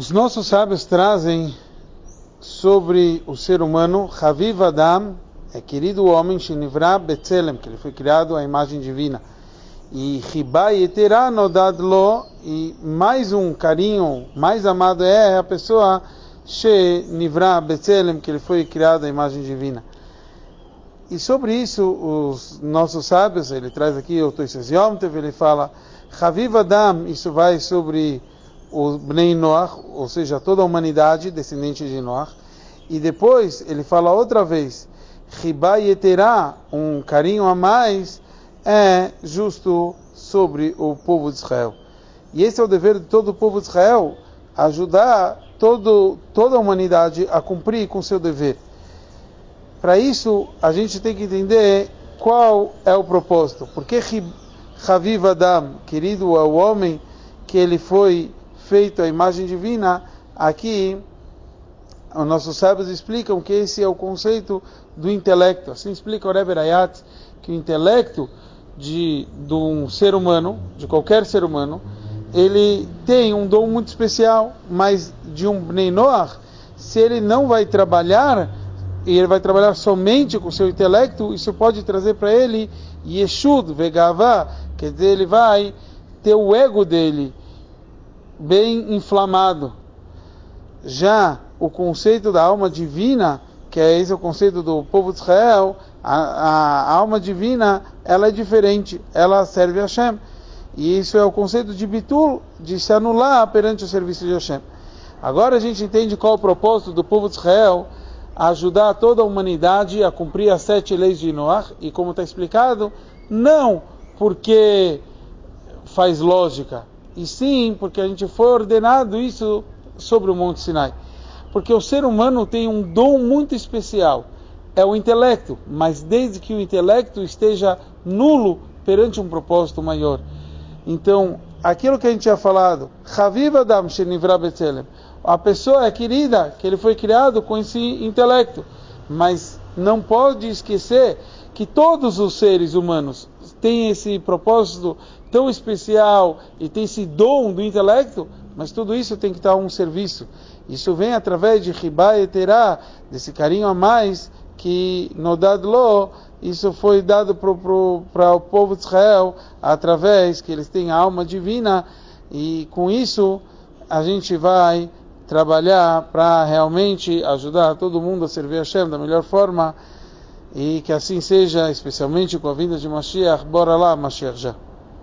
Os nossos sábios trazem sobre o ser humano, Haviv Adam, é querido homem, Shinivra Betzelem, que ele foi criado à imagem divina. E Ribai Eterá Nodadlo, e mais um carinho, mais amado é a pessoa Shinivra Betzelem, que ele foi criado à imagem divina. E sobre isso, os nossos sábios, ele traz aqui o Toises Yomtev, ele fala, Haviv Adam, isso vai sobre o Bnei Noach, ou seja, toda a humanidade descendente de Noach. E depois ele fala outra vez, Eterá, um carinho a mais, é justo sobre o povo de Israel. E esse é o dever de todo o povo de Israel, ajudar todo, toda a humanidade a cumprir com seu dever. Para isso, a gente tem que entender qual é o propósito. Porque Haviv Adam, querido é o homem que ele foi feito à imagem divina, aqui os nossos sábios explicam que esse é o conceito do intelecto. Assim explica o Rebbe Rayat, que o intelecto de, de um ser humano, de qualquer ser humano, ele tem um dom muito especial, mas de um Bnei se ele não vai trabalhar, e ele vai trabalhar somente com o seu intelecto, isso pode trazer para ele Yeshud, Vegavá, quer dizer, ele vai ter o ego dele bem inflamado. Já o conceito da alma divina, que é esse o conceito do povo de Israel, a, a, alma divina, ela é diferente, ela serve a Hashem. E isso é o conceito de Bitul, de se anular perante o serviço de Hashem. Agora a gente entende qual é o propósito do povo de Israel, ajudar toda a humanidade a cumprir as sete leis de Noah, e como está explicado, não porque faz lógica, e sim porque a gente foi ordenado isso sobre o Monte Sinai. Porque o ser humano tem um dom muito especial, é o intelecto, mas desde que o intelecto esteja nulo perante um propósito maior. Então, aquilo que a gente tinha falado, Chaviv Adam Shenivra Betzelem, a pessoa é querida, que ele foi criado com esse intelecto, mas não pode esquecer que todos os seres humanos têm esse propósito tão especial e têm esse dom do intelecto, mas tudo isso tem que estar a um serviço. Isso vem através de Riba e Terá, desse carinho a mais que no Dadlo, isso foi dado para o povo de Israel através que eles têm a alma divina e com isso a gente vai trabalhar para realmente ajudar todo mundo a servir a Hashem da melhor forma e que assim seja, especialmente com a vinda de Mashiach. Bora lá, Mashiach já.